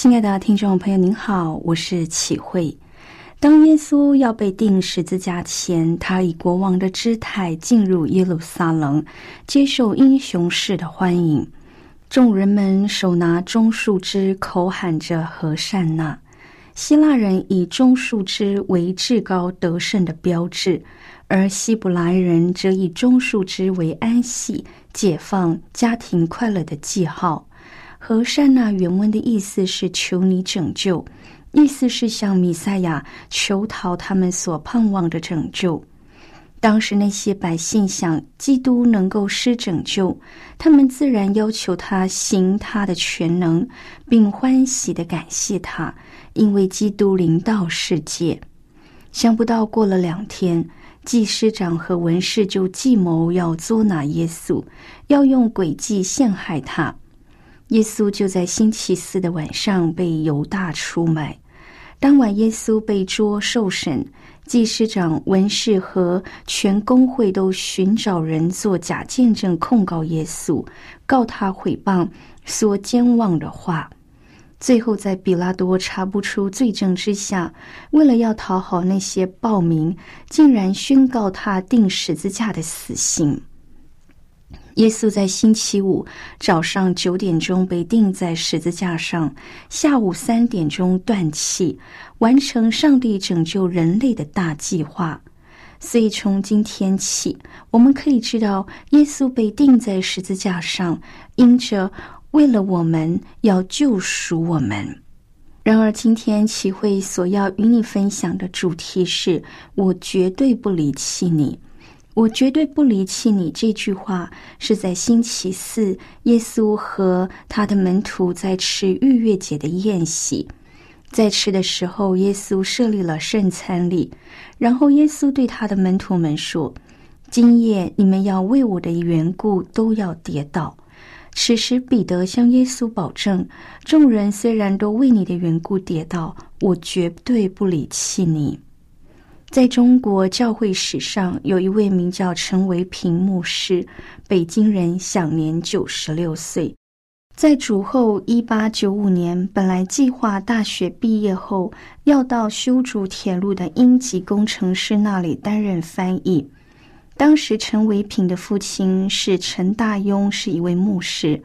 亲爱的听众朋友，您好，我是启慧。当耶稣要被钉十字架前，他以国王的姿态进入耶路撒冷，接受英雄式的欢迎。众人们手拿棕树枝，口喊着“和善呐”。希腊人以棕树枝为至高得胜的标志，而希伯来人则以棕树枝为安息、解放、家庭快乐的记号。和善那原文的意思是求你拯救，意思是向弥赛亚求讨他们所盼望的拯救。当时那些百姓想基督能够施拯救，他们自然要求他行他的全能，并欢喜的感谢他，因为基督临到世界。想不到过了两天，祭司长和文士就计谋要捉拿耶稣，要用诡计陷害他。耶稣就在星期四的晚上被犹大出卖。当晚，耶稣被捉受审，祭司长、文士和全公会都寻找人做假见证控告耶稣，告他毁谤、说奸妄的话。最后，在比拉多查不出罪证之下，为了要讨好那些暴民，竟然宣告他定十字架的死刑。耶稣在星期五早上九点钟被钉在十字架上，下午三点钟断气，完成上帝拯救人类的大计划。所以从今天起，我们可以知道，耶稣被钉在十字架上，因着为了我们要救赎我们。然而，今天启会所要与你分享的主题是：我绝对不离弃你。我绝对不离弃你。这句话是在星期四，耶稣和他的门徒在吃逾越节的宴席，在吃的时候，耶稣设立了圣餐礼，然后耶稣对他的门徒们说：“今夜你们要为我的缘故都要跌倒。”此时，彼得向耶稣保证：“众人虽然都为你的缘故跌倒，我绝对不离弃你。”在中国教会史上，有一位名叫陈维平牧师，北京人，享年九十六岁。在主后一八九五年，本来计划大学毕业后要到修筑铁路的英籍工程师那里担任翻译。当时陈维平的父亲是陈大庸，是一位牧师。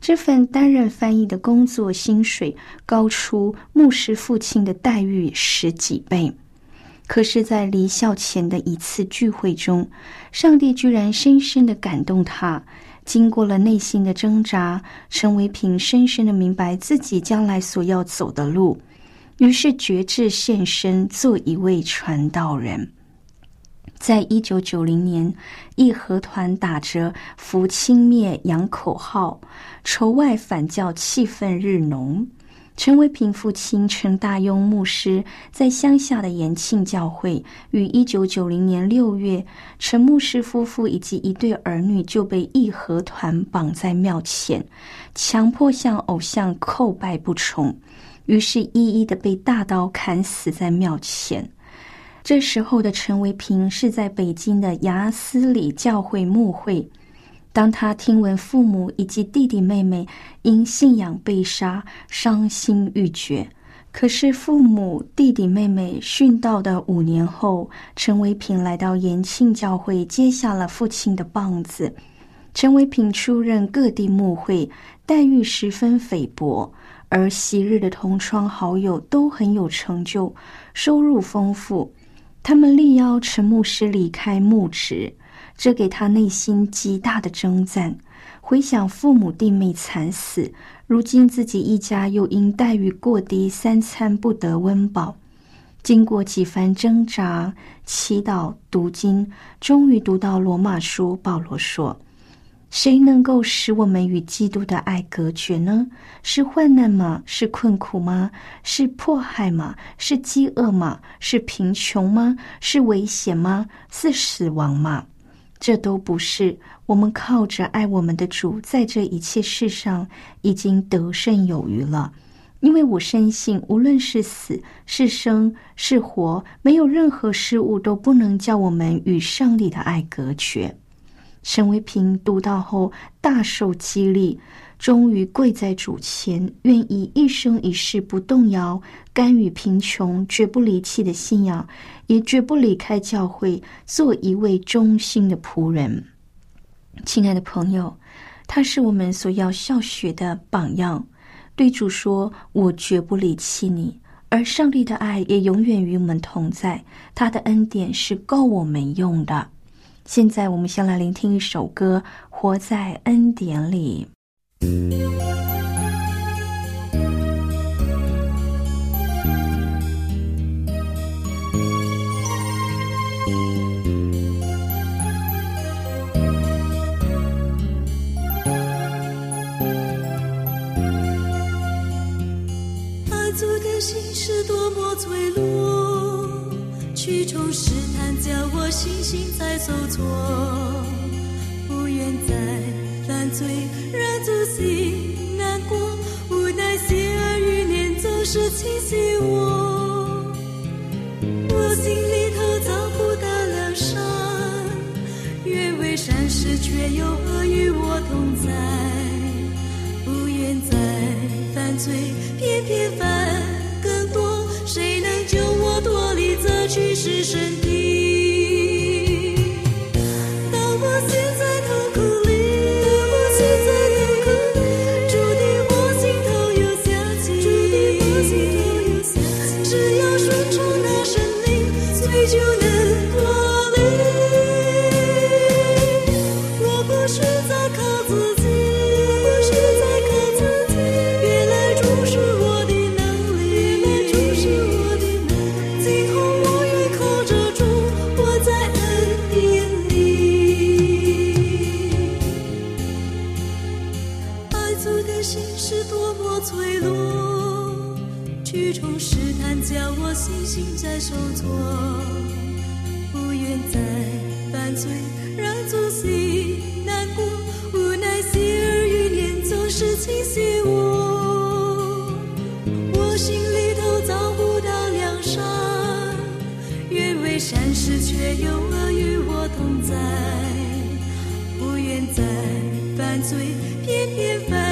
这份担任翻译的工作薪水高出牧师父亲的待遇十几倍。可是，在离校前的一次聚会中，上帝居然深深的感动他。经过了内心的挣扎，陈维平深深的明白自己将来所要走的路，于是决志献身，做一位传道人。在一九九零年，义和团打着“扶清灭洋”口号，仇外反教气氛日浓。陈维平父亲陈大庸牧师在乡下的延庆教会，于一九九零年六月，陈牧师夫妇以及一对儿女就被义和团绑在庙前，强迫向偶像叩拜不从，于是一一的被大刀砍死在庙前。这时候的陈维平是在北京的雅思里教会牧会。当他听闻父母以及弟弟妹妹因信仰被杀，伤心欲绝。可是父母、弟弟妹妹殉道的五年后，陈维平来到延庆教会，接下了父亲的棒子。陈维平出任各地牧会，待遇十分菲薄，而昔日的同窗好友都很有成就，收入丰富。他们力邀陈牧师离开牧职。这给他内心极大的征战。回想父母弟妹惨死，如今自己一家又因待遇过低，三餐不得温饱。经过几番挣扎、祈祷、读经，终于读到罗马书。保罗说：“谁能够使我们与基督的爱隔绝呢？是患难吗？是困苦吗？是迫害吗？是饥饿吗？是贫穷吗？是危险吗？是死亡吗？”这都不是我们靠着爱我们的主，在这一切事上已经得胜有余了。因为我深信，无论是死是生是活，没有任何事物都不能叫我们与上帝的爱隔绝。沈维平读到后大受激励。终于跪在主前，愿意一生一世不动摇，甘于贫穷，绝不离弃的信仰，也绝不离开教会，做一位忠心的仆人。亲爱的朋友，他是我们所要效学的榜样。对主说：“我绝不离弃你。”而上帝的爱也永远与我们同在，他的恩典是够我们用的。现在，我们先来聆听一首歌，《活在恩典里》。爱主的心是多么脆弱，去从试探叫我信心在受挫，不愿再犯罪。心难过，无奈心儿欲念总是侵袭我，我心里头找不到良善，愿为善事，却又恶与我同在，不愿再犯罪，偏偏犯 good. 有了与我同在，不愿再犯罪，偏偏犯。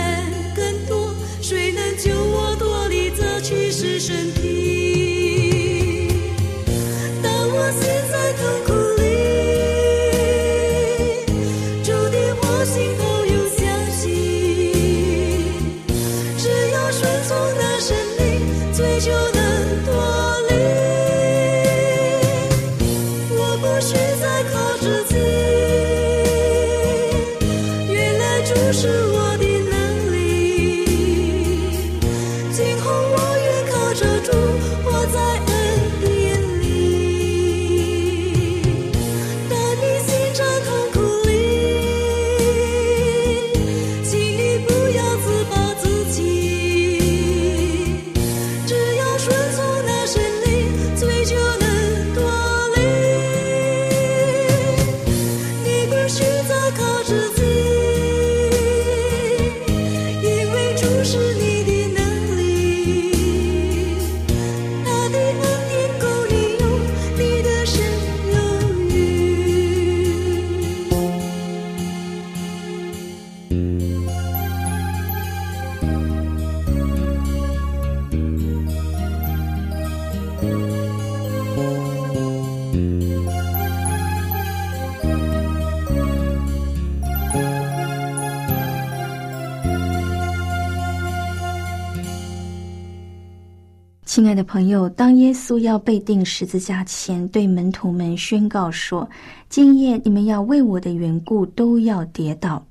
爱的朋友，当耶稣要被钉十字架前，对门徒们宣告说：“今夜你们要为我的缘故都要跌倒，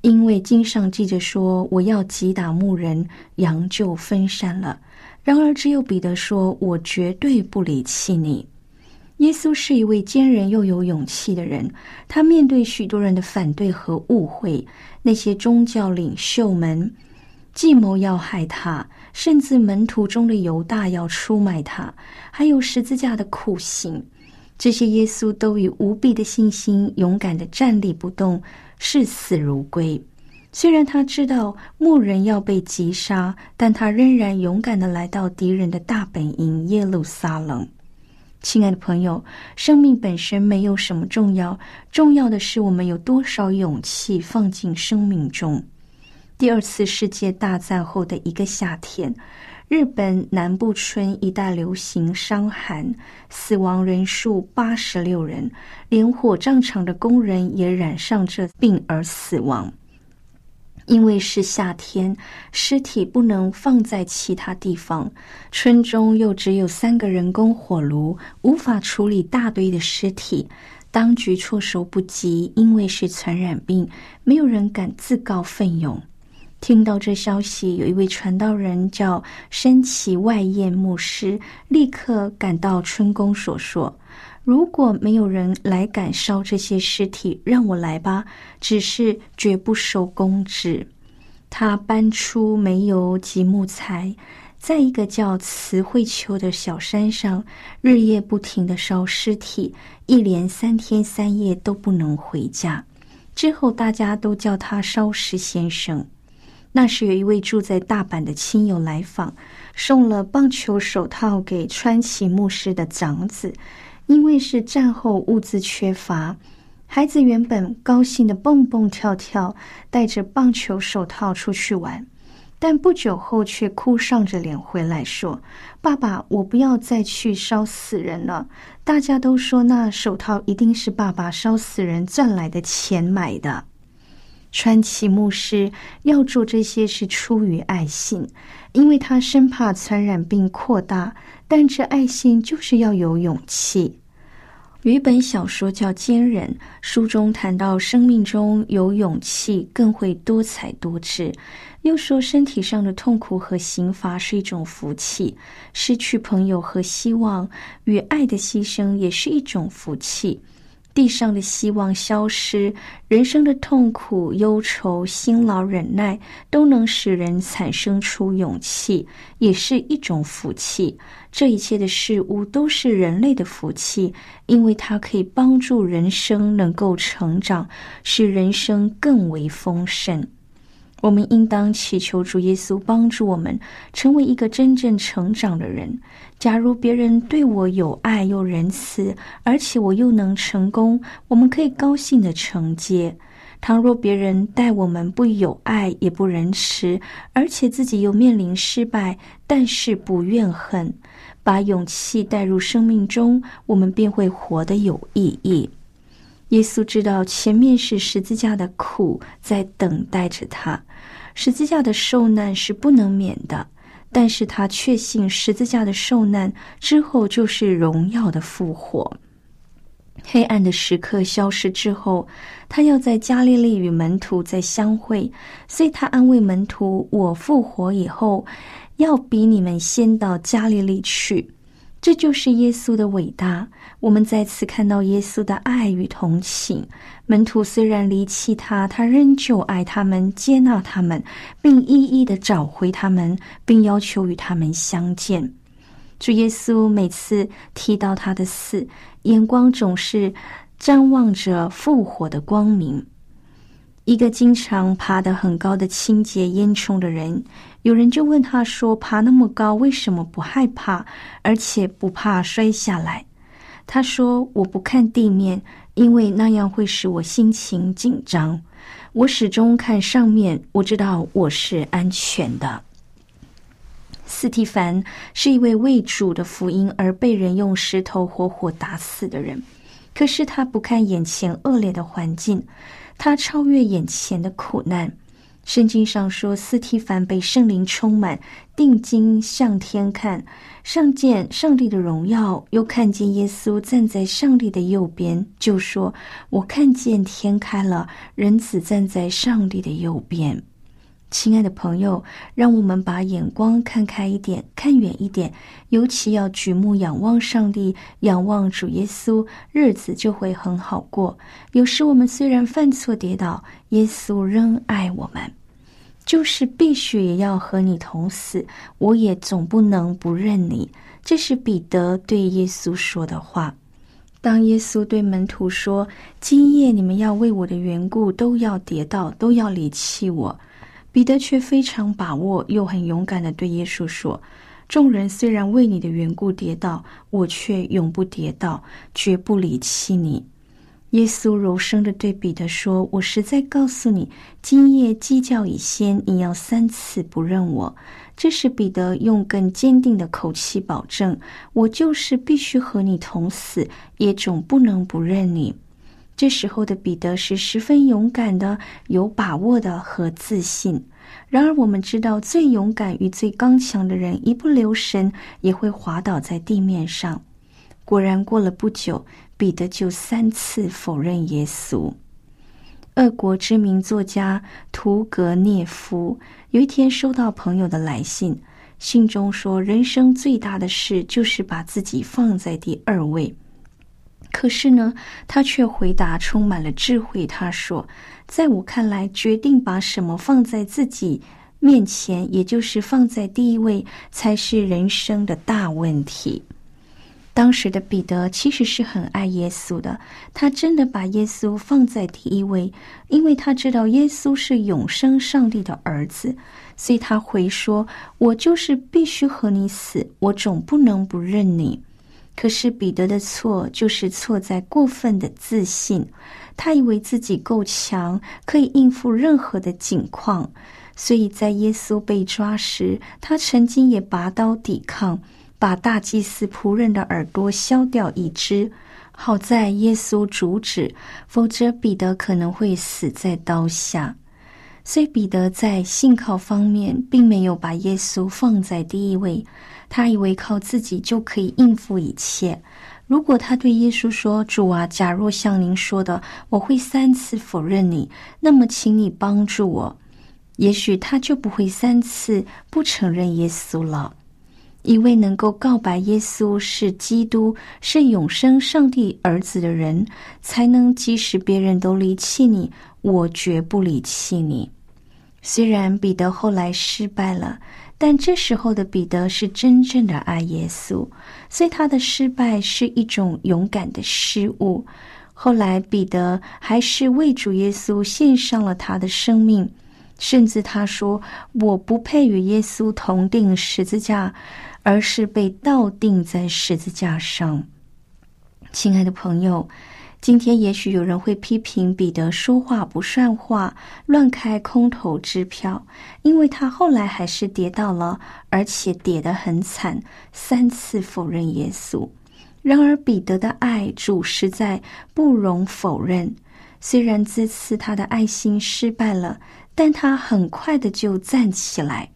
因为经上记着说，我要击打牧人，羊就分散了。”然而，只有彼得说：“我绝对不离弃你。”耶稣是一位坚韧又有勇气的人，他面对许多人的反对和误会，那些宗教领袖们计谋要害他。甚至门徒中的犹大要出卖他，还有十字架的酷刑，这些耶稣都以无比的信心勇敢的站立不动，视死如归。虽然他知道牧人要被击杀，但他仍然勇敢的来到敌人的大本营耶路撒冷。亲爱的朋友，生命本身没有什么重要，重要的是我们有多少勇气放进生命中。第二次世界大战后的一个夏天，日本南部村一带流行伤寒，死亡人数八十六人，连火葬场的工人也染上这病而死亡。因为是夏天，尸体不能放在其他地方，村中又只有三个人工火炉，无法处理大堆的尸体。当局措手不及，因为是传染病，没有人敢自告奋勇。听到这消息，有一位传道人叫山崎外彦牧师，立刻赶到春宫所说：“如果没有人来敢烧这些尸体，让我来吧，只是绝不收工资。”他搬出煤油及木材，在一个叫慈惠丘的小山上，日夜不停的烧尸体，一连三天三夜都不能回家。之后，大家都叫他烧尸先生。那时有一位住在大阪的亲友来访，送了棒球手套给川崎牧师的长子，因为是战后物资缺乏，孩子原本高兴的蹦蹦跳跳，带着棒球手套出去玩，但不久后却哭丧着脸回来说：“爸爸，我不要再去烧死人了。”大家都说那手套一定是爸爸烧死人赚来的钱买的。川崎牧师要做这些是出于爱心，因为他生怕传染病扩大。但这爱心就是要有勇气。有一本小说叫《坚韧》，书中谈到生命中有勇气更会多彩多姿。又说身体上的痛苦和刑罚是一种福气，失去朋友和希望与爱的牺牲也是一种福气。地上的希望消失，人生的痛苦、忧愁、辛劳、忍耐，都能使人产生出勇气，也是一种福气。这一切的事物都是人类的福气，因为它可以帮助人生能够成长，使人生更为丰盛。我们应当祈求主耶稣帮助我们成为一个真正成长的人。假如别人对我有爱又仁慈，而且我又能成功，我们可以高兴的承接；倘若别人待我们不有爱也不仁慈，而且自己又面临失败，但是不怨恨，把勇气带入生命中，我们便会活得有意义。耶稣知道前面是十字架的苦在等待着他。十字架的受难是不能免的，但是他确信十字架的受难之后就是荣耀的复活。黑暗的时刻消失之后，他要在加利利与门徒再相会，所以他安慰门徒：“我复活以后，要比你们先到加利利去。”这就是耶稣的伟大。我们再次看到耶稣的爱与同情。门徒虽然离弃他，他仍旧爱他们，接纳他们，并一一的找回他们，并要求与他们相见。主耶稣每次提到他的死，眼光总是张望着复活的光明。一个经常爬得很高的清洁烟囱的人，有人就问他说：“爬那么高，为什么不害怕，而且不怕摔下来？”他说：“我不看地面，因为那样会使我心情紧张。我始终看上面，我知道我是安全的。斯蒂凡是一位为主的福音而被人用石头活活打死的人，可是他不看眼前恶劣的环境，他超越眼前的苦难。圣经上说，斯提凡被圣灵充满，定睛向天看，上见上帝的荣耀，又看见耶稣站在上帝的右边，就说：“我看见天开了，人子站在上帝的右边。”亲爱的朋友，让我们把眼光看开一点，看远一点，尤其要举目仰望上帝，仰望主耶稣，日子就会很好过。有时我们虽然犯错跌倒，耶稣仍爱我们。就是必须也要和你同死，我也总不能不认你。这是彼得对耶稣说的话。当耶稣对门徒说：“今夜你们要为我的缘故都要跌倒，都要离弃我。”彼得却非常把握，又很勇敢的对耶稣说：“众人虽然为你的缘故跌倒，我却永不跌倒，绝不离弃你。”耶稣柔声的对彼得说：“我实在告诉你，今夜鸡叫以先，你要三次不认我。”这时彼得用更坚定的口气保证：“我就是必须和你同死，也总不能不认你。”这时候的彼得是十分勇敢的、有把握的和自信。然而，我们知道，最勇敢与最刚强的人，一不留神也会滑倒在地面上。果然，过了不久。彼得就三次否认耶稣。俄国知名作家屠格涅夫有一天收到朋友的来信，信中说：“人生最大的事就是把自己放在第二位。”可是呢，他却回答充满了智慧。他说：“在我看来，决定把什么放在自己面前，也就是放在第一位，才是人生的大问题。”当时的彼得其实是很爱耶稣的，他真的把耶稣放在第一位，因为他知道耶稣是永生上帝的儿子，所以他回说：“我就是必须和你死，我总不能不认你。”可是彼得的错就是错在过分的自信，他以为自己够强，可以应付任何的境况，所以在耶稣被抓时，他曾经也拔刀抵抗。把大祭司仆人的耳朵削掉一只，好在耶稣阻止，否则彼得可能会死在刀下。所以彼得在信靠方面并没有把耶稣放在第一位，他以为靠自己就可以应付一切。如果他对耶稣说：“主啊，假若像您说的，我会三次否认你，那么请你帮助我。”也许他就不会三次不承认耶稣了。一位能够告白耶稣是基督、是永生上帝儿子的人，才能即使别人都离弃你，我绝不离弃你。虽然彼得后来失败了，但这时候的彼得是真正的爱耶稣，所以他的失败是一种勇敢的失误。后来彼得还是为主耶稣献上了他的生命，甚至他说：“我不配与耶稣同定十字架。”而是被倒钉在十字架上。亲爱的朋友，今天也许有人会批评彼得说话不算话，乱开空头支票，因为他后来还是跌倒了，而且跌得很惨，三次否认耶稣。然而彼得的爱主实在不容否认，虽然这次他的爱心失败了，但他很快的就站起来。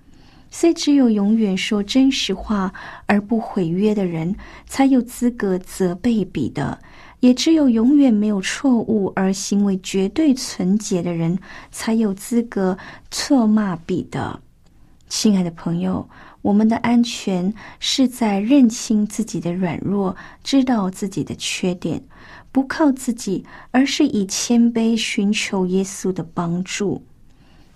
所以，只有永远说真实话而不毁约的人，才有资格责备彼得；也只有永远没有错误而行为绝对纯洁的人，才有资格错骂彼得。亲爱的朋友，我们的安全是在认清自己的软弱，知道自己的缺点，不靠自己，而是以谦卑寻求耶稣的帮助。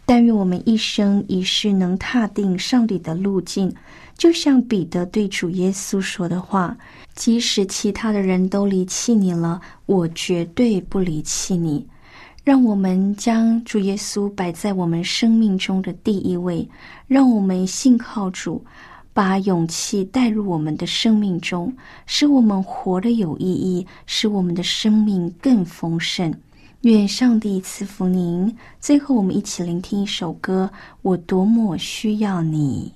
但愿我们一生一世能踏定上帝的路径，就像彼得对主耶稣说的话：“即使其他的人都离弃你了，我绝对不离弃你。”让我们将主耶稣摆在我们生命中的第一位，让我们信靠主，把勇气带入我们的生命中，使我们活得有意义，使我们的生命更丰盛。愿上帝赐福您。最后，我们一起聆听一首歌，《我多么需要你》。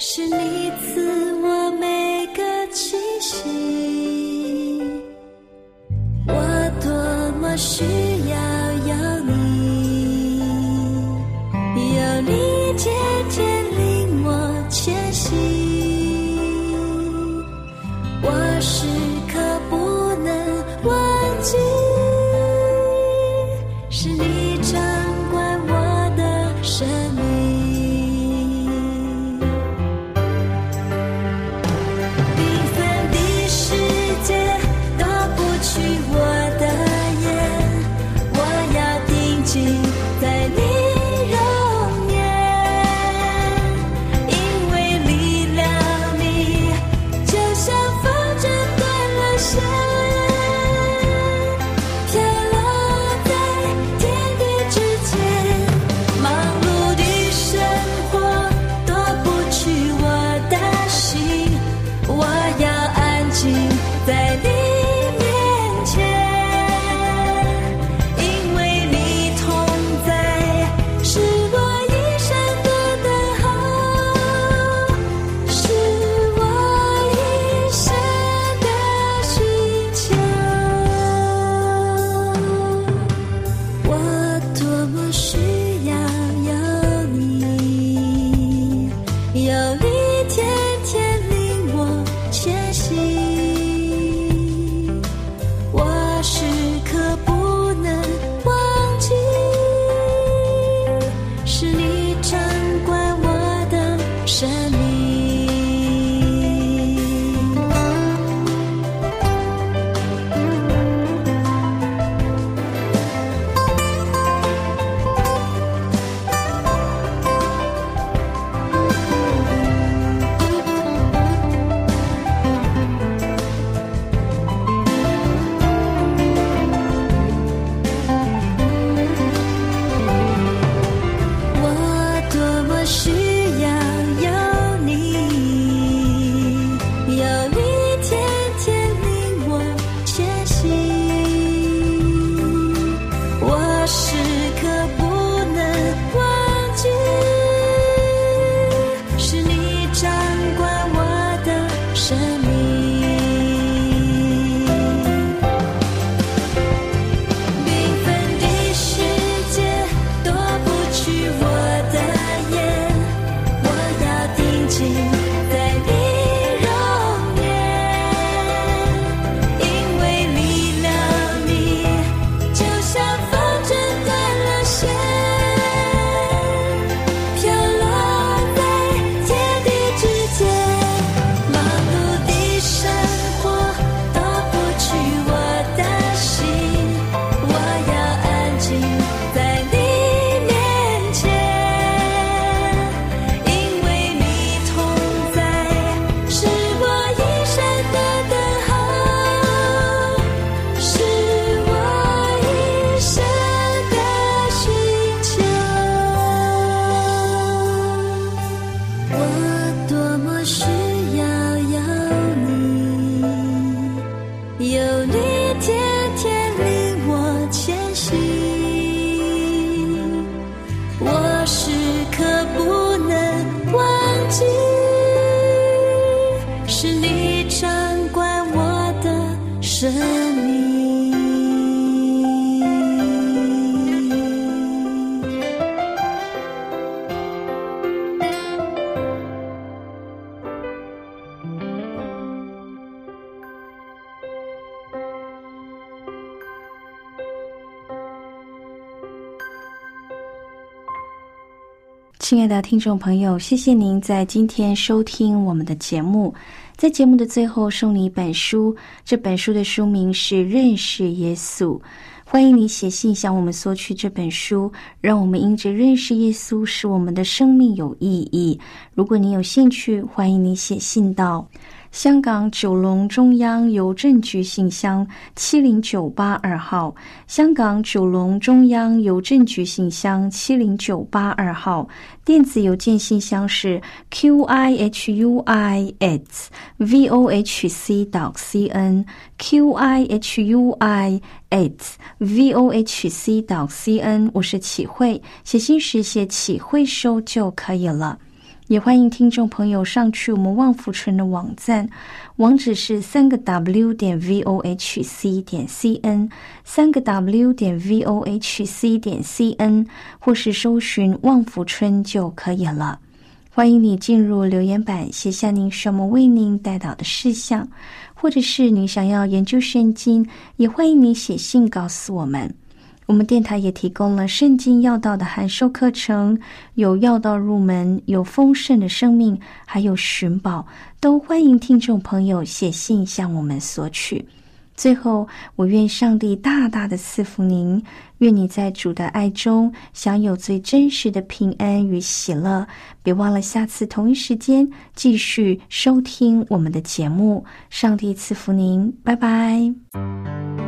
是你赐我每个气息。我多么需亲爱的听众朋友，谢谢您在今天收听我们的节目。在节目的最后，送你一本书，这本书的书名是《认识耶稣》。欢迎你写信向我们索取这本书，让我们因着认识耶稣，使我们的生命有意义。如果你有兴趣，欢迎你写信到。香港九龙中央邮政局信箱七零九八二号，香港九龙中央邮政局信箱七零九八二号，电子邮件信箱是 q i h u i s v o h c dot c n q i h u i s v o h c dot c n。我是启慧，写信时写启慧收就可以了。也欢迎听众朋友上去我们旺福村的网站，网址是三个 w 点 v o h c 点 c n，三个 w 点 v o h c 点 c n，或是搜寻旺福村就可以了。欢迎你进入留言板，写下您什么为您带到的事项，或者是你想要研究圣经，也欢迎你写信告诉我们。我们电台也提供了圣经要道的函授课程，有要道入门，有丰盛的生命，还有寻宝，都欢迎听众朋友写信向我们索取。最后，我愿上帝大大的赐福您，愿你在主的爱中享有最真实的平安与喜乐。别忘了下次同一时间继续收听我们的节目。上帝赐福您，拜拜。